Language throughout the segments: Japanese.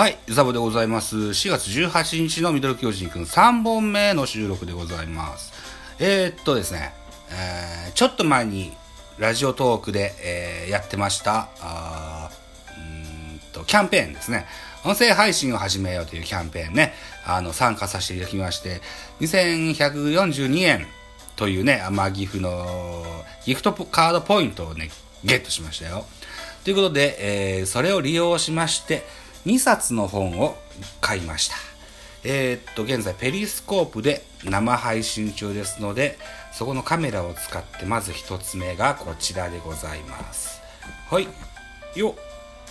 はい、ザボでございます。4月18日のミドル巨人くん3本目の収録でございます。えー、っとですね、えーちょっと前にラジオトークで、えーやってました、あーうーんと、キャンペーンですね。音声配信を始めようというキャンペーンね、あの、参加させていただきまして、2142円というね、まあ、岐阜のギフトカードポイントをね、ゲットしましたよ。ということで、えーそれを利用しまして、2冊の本を買いました。えーっと、現在、ペリスコープで生配信中ですので、そこのカメラを使って、まず1つ目がこちらでございます。はい。よ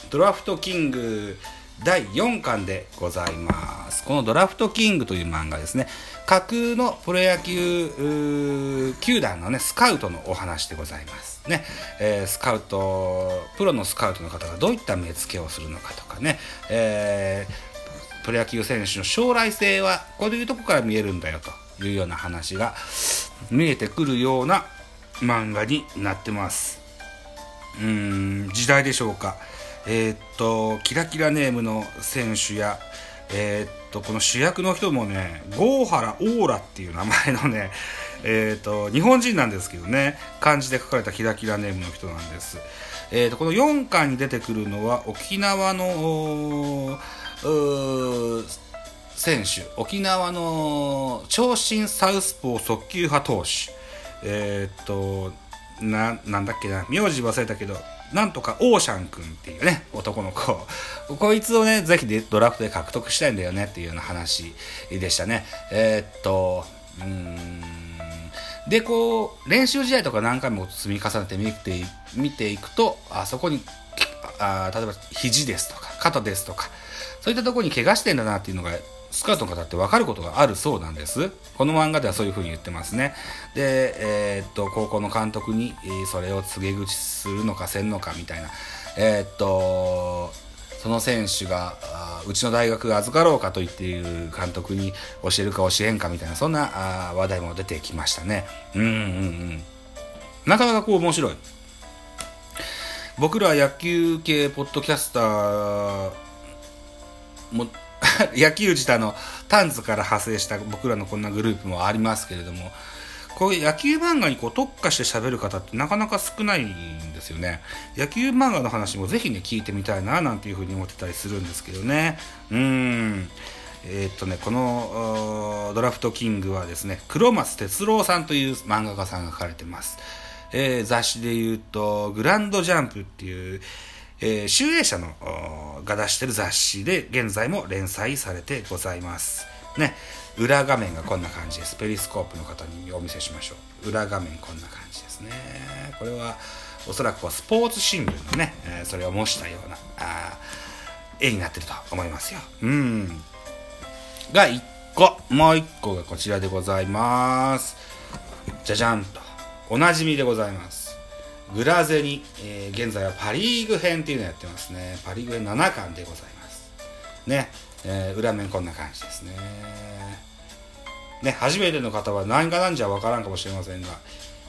ドラフトキング第4巻でございます。このドラフトキングという漫画ですね。架空のプロ野球球団のね、スカウトのお話でございます。ね、えースカウト、プロのスカウトの方がどういった目付けをするのかとかね、えープロ野球選手の将来性はこういうとこから見えるんだよというような話が見えてくるような漫画になってます。うーん時代でしょうか、えーっとキラキラネームの選手や、えーっとこの主役の人もね郷原オーラっていう名前のね、えーっと日本人なんですけどね漢字で書かれたキラキラネームの人なんです、えーっとこの4巻に出てくるのは沖縄の選手。沖縄の長身サウスポー速球派投手。えーっとななんだっけな。名字忘れたけどなんとかオーシャン君っていうね男の子。こいつをねぜひドラフトで獲得したいんだよねっていうような話でしたね。えーっとうーん。でこう練習試合とか何回も積み重ねて見て見ていくとあそこにあ例えば肘ですとか肩ですとかそういったところに怪我してんだなっていうのがスカウトの方って分かることがあるそうなんです。この漫画ではそういうふうに言ってますね。で、えーっと高校の監督にそれを告げ口するのかせんのかみたいな。えーっとその選手がうちの大学預かろうかと言っている監督に教えるか教えんかみたいなそんな話題も出てきましたね。うんうんうん。なかなかこう面白い。僕ら野球系ポッドキャスターも 野球自体のタンズから派生した僕らのこんなグループもありますけれどもこういう野球漫画にこう特化して喋る方ってなかなか少ないんですよね。野球漫画の話もぜひね聞いてみたいななんていうふうに思ってたりするんですけどね。うーん。えーっとねこのドラフトキングはですね黒松哲郎さんという漫画家さんが書かれてます。えー雑誌で言うと、グランドジャンプっていう、えー、集英社のが出してる雑誌で、現在も連載されてございます。ね。裏画面がこんな感じです。ペリスコープの方にお見せしましょう。裏画面こんな感じですね。これは、おそらくこうスポーツ新聞のね、えそれを模したような、あ絵になってると思いますよ。うん。が1個。もう1個がこちらでございます。じゃじゃんと。おなじみでございます。グラゼニ、えー現在はパ・リーグ編っていうのをやってますね。パ・リーグ編7巻でございます。ね、えー裏面こんな感じですね。ね、初めての方は何が何じゃわからんかもしれませんが、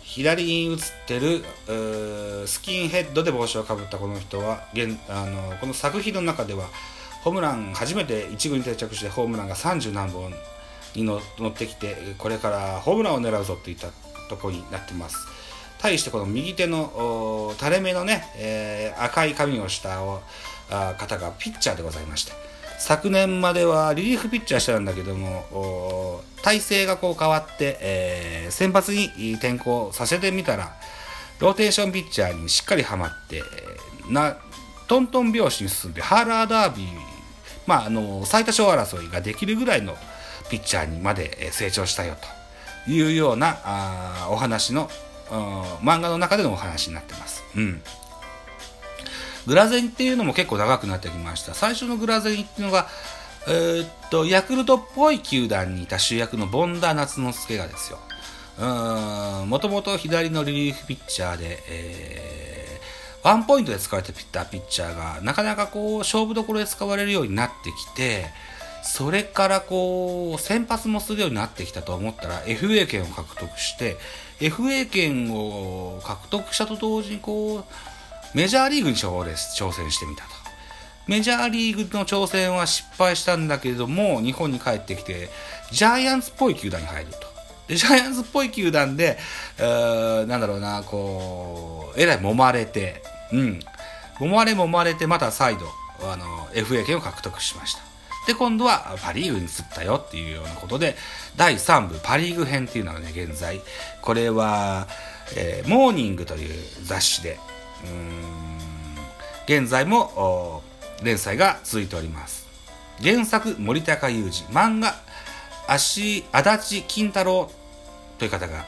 左に映ってるスキンヘッドで帽子をかぶったこの人は現あのこの作品の中ではホームラン初めて一軍に定着してホームランが30何本に乗ってきてこれからホームランを狙うぞっていったところになってます対してこの右手の垂れ目のね、えー赤い髪をしたあ方がピッチャーでございまして昨年まではリリーフピッチャーしてたんだけども体勢がこう変わって、えー先発に転向させてみたらローテーションピッチャーにしっかりはまってなトントン拍子に進んでハーラーダービー、まあ、あの最多勝争いができるぐらいのピッチャーにまで成長したよというようなあお話の漫画の中でのお話になってます。うんグラゼニっていうのも結構長くなってきました。最初のグラゼニっていうのが、えーっと、ヤクルトっぽい球団にいた主役のボンダ夏之助がですよ。うん、もともと左のリリーフピッチャーで、えーワンポイントで使われてたピッチャーが、なかなかこう、勝負どころで使われるようになってきて、それからこう、先発もするようになってきたと思ったら、FA 権を獲得して、FA 権を獲得したと同時にこう、メジャーリーグに挑戦してみたとメジャーリーグの挑戦は失敗したんだけれども、日本に帰ってきて、ジャイアンツっぽい球団に入ると。で、ジャイアンツっぽい球団で、えー、なんだろうな、こう、えらい揉まれて、うん。揉まれ揉まれて、また再度、あの、FA 権を獲得しました。で、今度はパリーグに移ったよっていうようなことで、第3部パリーグ編っていうのがね、現在、これは、えー、モーニングという雑誌で、うん、現在も連載が続いております。原作、森高裕二、漫画、足、足立金太郎という方が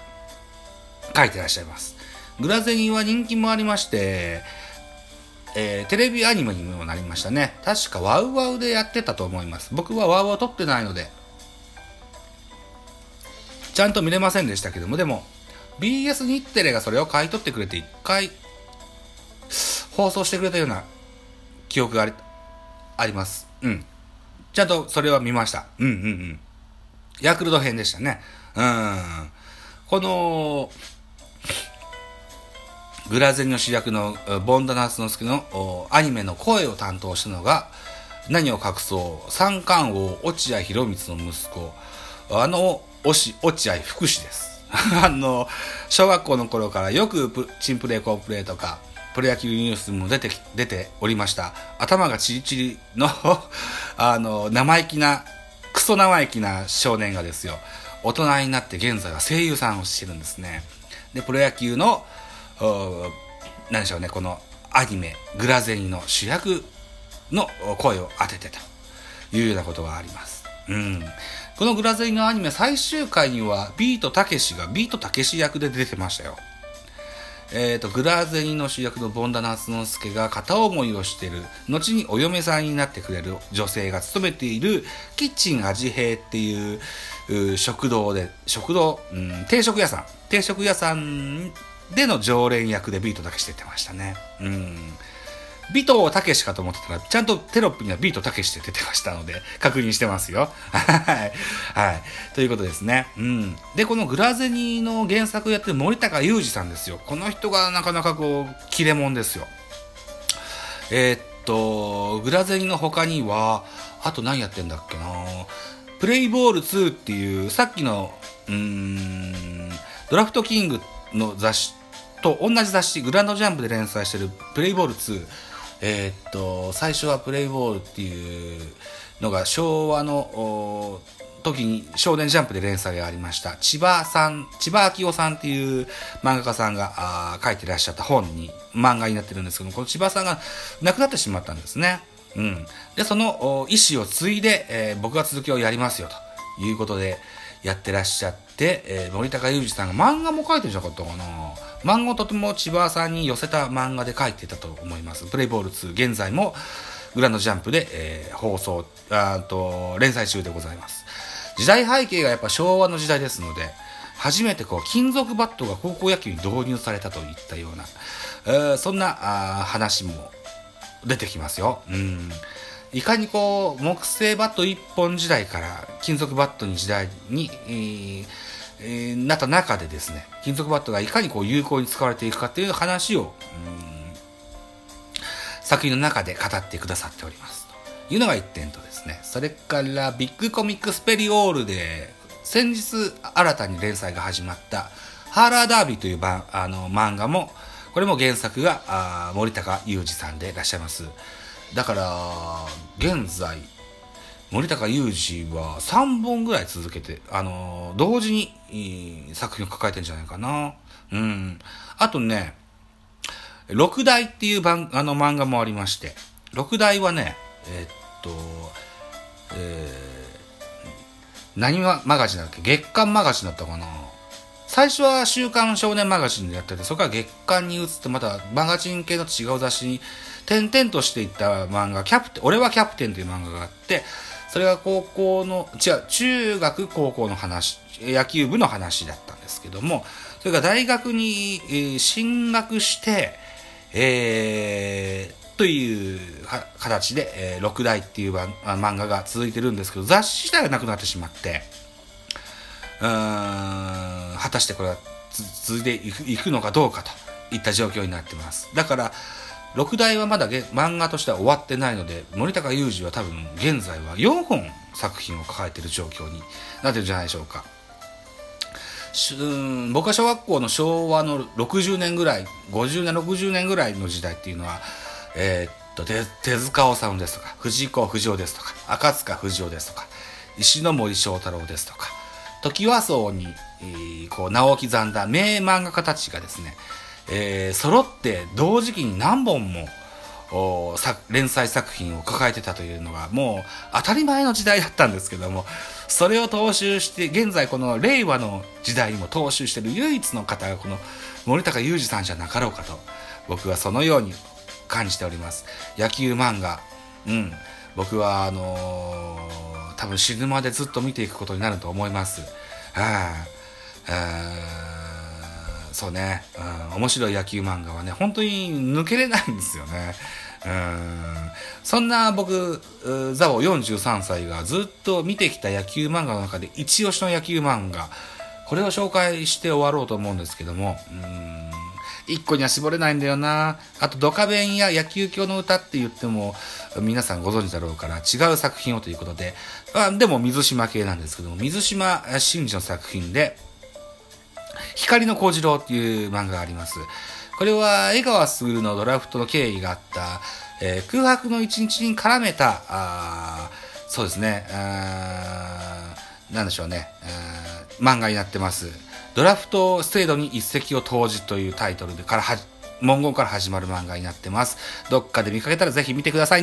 書いてらっしゃいます。グラゼニは人気もありまして、えー、テレビアニメにもなりましたね。確かワウワウでやってたと思います。僕はワウワウ撮ってないので、ちゃんと見れませんでしたけども、でも、BS 日テレがそれを買い取ってくれて一回、放送してくれたような記憶があり、あります。うん。ちゃんとそれは見ました。うんうんうん。ヤクルト編でしたね。うん。この、グラゼニの主役のボンダナスノスケのアニメの声を担当したのが、何を隠そう、三冠王落合博満の息子、あの、落合福士です。あの、小学校の頃からよくチンプレーコンプレーとか、プロ野球ニュースも出て、出ておりました。頭がチリチリの あの、生意気な、クソ生意気な少年がですよ、大人になって現在は声優さんをしてるんですね。で、プロ野球の、何でしょうね、このアニメ、グラゼニの主役の声を当ててというようなことがあります。うん。このグラゼニのアニメ最終回にはビートたけしがビートたけし役で出てましたよ。えっ、ー、と、グラゼニの主役のボンダナスノスケが片思いをしている、後にお嫁さんになってくれる女性が勤めているキッチン味平っていう食堂で、食堂、うん、定食屋さん、定食屋さんでの常連役でビートたけし出てましたね。うん。ビトたけしかと思ってたら、ちゃんとテロップにはビートたけしって出てましたので、確認してますよ。はい。はい。ということですね。うん。で、このグラゼニーの原作をやってる森高裕二さんですよ。この人がなかなかこう、切れ者ですよ。えー、っと、グラゼニーの他には、あと何やってんだっけなプレイボール2っていう、さっきの、うーん、ドラフトキングっての雑誌と同じ雑誌、グランドジャンプで連載してるプレイボール2。えー、っと、最初はプレイボールっていうのが昭和の時に少年ジャンプで連載がありました。千葉さん、千葉明夫さんっていう漫画家さんがあ書いてらっしゃった本に漫画になってるんですけど、この千葉さんが亡くなってしまったんですね。うん。で、その意思を継いで、えー、僕が続きをやりますよということでやってらっしゃって、えー、森高裕二さんが漫画も書いてるじゃなかったかな漫画をとても千葉さんに寄せた漫画で書いてたと思います。プレイボール2、現在もグランドジャンプで、えー、放送、あと、連載中でございます。時代背景がやっぱ昭和の時代ですので、初めてこう、金属バットが高校野球に導入されたといったような、えー、そんなあ話も出てきますよ。うん。いかにこう、木製バット1本時代から金属バットに時代に、えーえー、なった中でですね、金属バットがいかにこう有効に使われていくかっていう話を、作品の中で語ってくださっております。というのが1点とですね、それからビッグコミックスペリオールで、先日新たに連載が始まったハーラーダービーというあの漫画も、これも原作が森高裕二さんでいらっしゃいます。だから、現在、森高裕二は3本ぐらい続けて、あのー、同時に、作品を抱えてんじゃないかな。うん。あとね、六代っていう番、あの漫画もありまして、六代はね、えー、っと、えー、何マガジンだっけ？月刊マガジンだったかな最初は週刊少年マガジンでやってて、そこから月刊に移ってまたマガジン系の違う雑誌に転々としていった漫画、キャプテン、俺はキャプテンという漫画があって、それが高校の、違う、中学、高校の話、野球部の話だったんですけども、それが大学に、えー、進学して、えー、という形で、えー、六代っていう漫画が続いてるんですけど、雑誌自体がなくなってしまって、うーん、果たしてこれは続いていくいくのかどうかといった状況になってます。だから、6代はまだ漫画としては終わってないので、森高裕二は多分現在は4本作品を抱えている状況になってるんじゃないでしょうか。うん僕は小学校の昭和の60年ぐらい、50年、60年ぐらいの時代っていうのは、えー、っと、手塚治虫ですとか、藤子不二雄ですとか、赤塚不二夫ですとか、石森章太郎ですとか、時和荘に、えー、こう名を刻んだ名漫画家たちがですね、えー、揃って同時期に何本も連載作品を抱えてたというのがもう当たり前の時代だったんですけどもそれを踏襲して現在この令和の時代にも踏襲している唯一の方がこの森高裕二さんじゃなかろうかと僕はそのように感じております。野球漫画うん。僕はあのー、多分死ぬまでずっと見ていくことになると思います。はあそうね、うん、面白い野球漫画はね、本当に抜けれないんですよね。うん、そんな僕、ザボ43歳がずっと見てきた野球漫画の中で一押しの野球漫画、これを紹介して終わろうと思うんですけども、うん。一個には絞れないんだよな。あと、ドカベンや野球教の歌って言っても、皆さんご存知だろうから、違う作品をということで、あでも水島系なんですけども、水島真司の作品で、光の小次郎っていう漫画があります。これは江川卓のドラフトの経緯があった、えー、空白の一日に絡めた、あそうですね、なんでしょうね、漫画になってます。ドラフト制度に一石を投じというタイトルでから、文言から始まる漫画になってます。どっかで見かけたらぜひ見てください。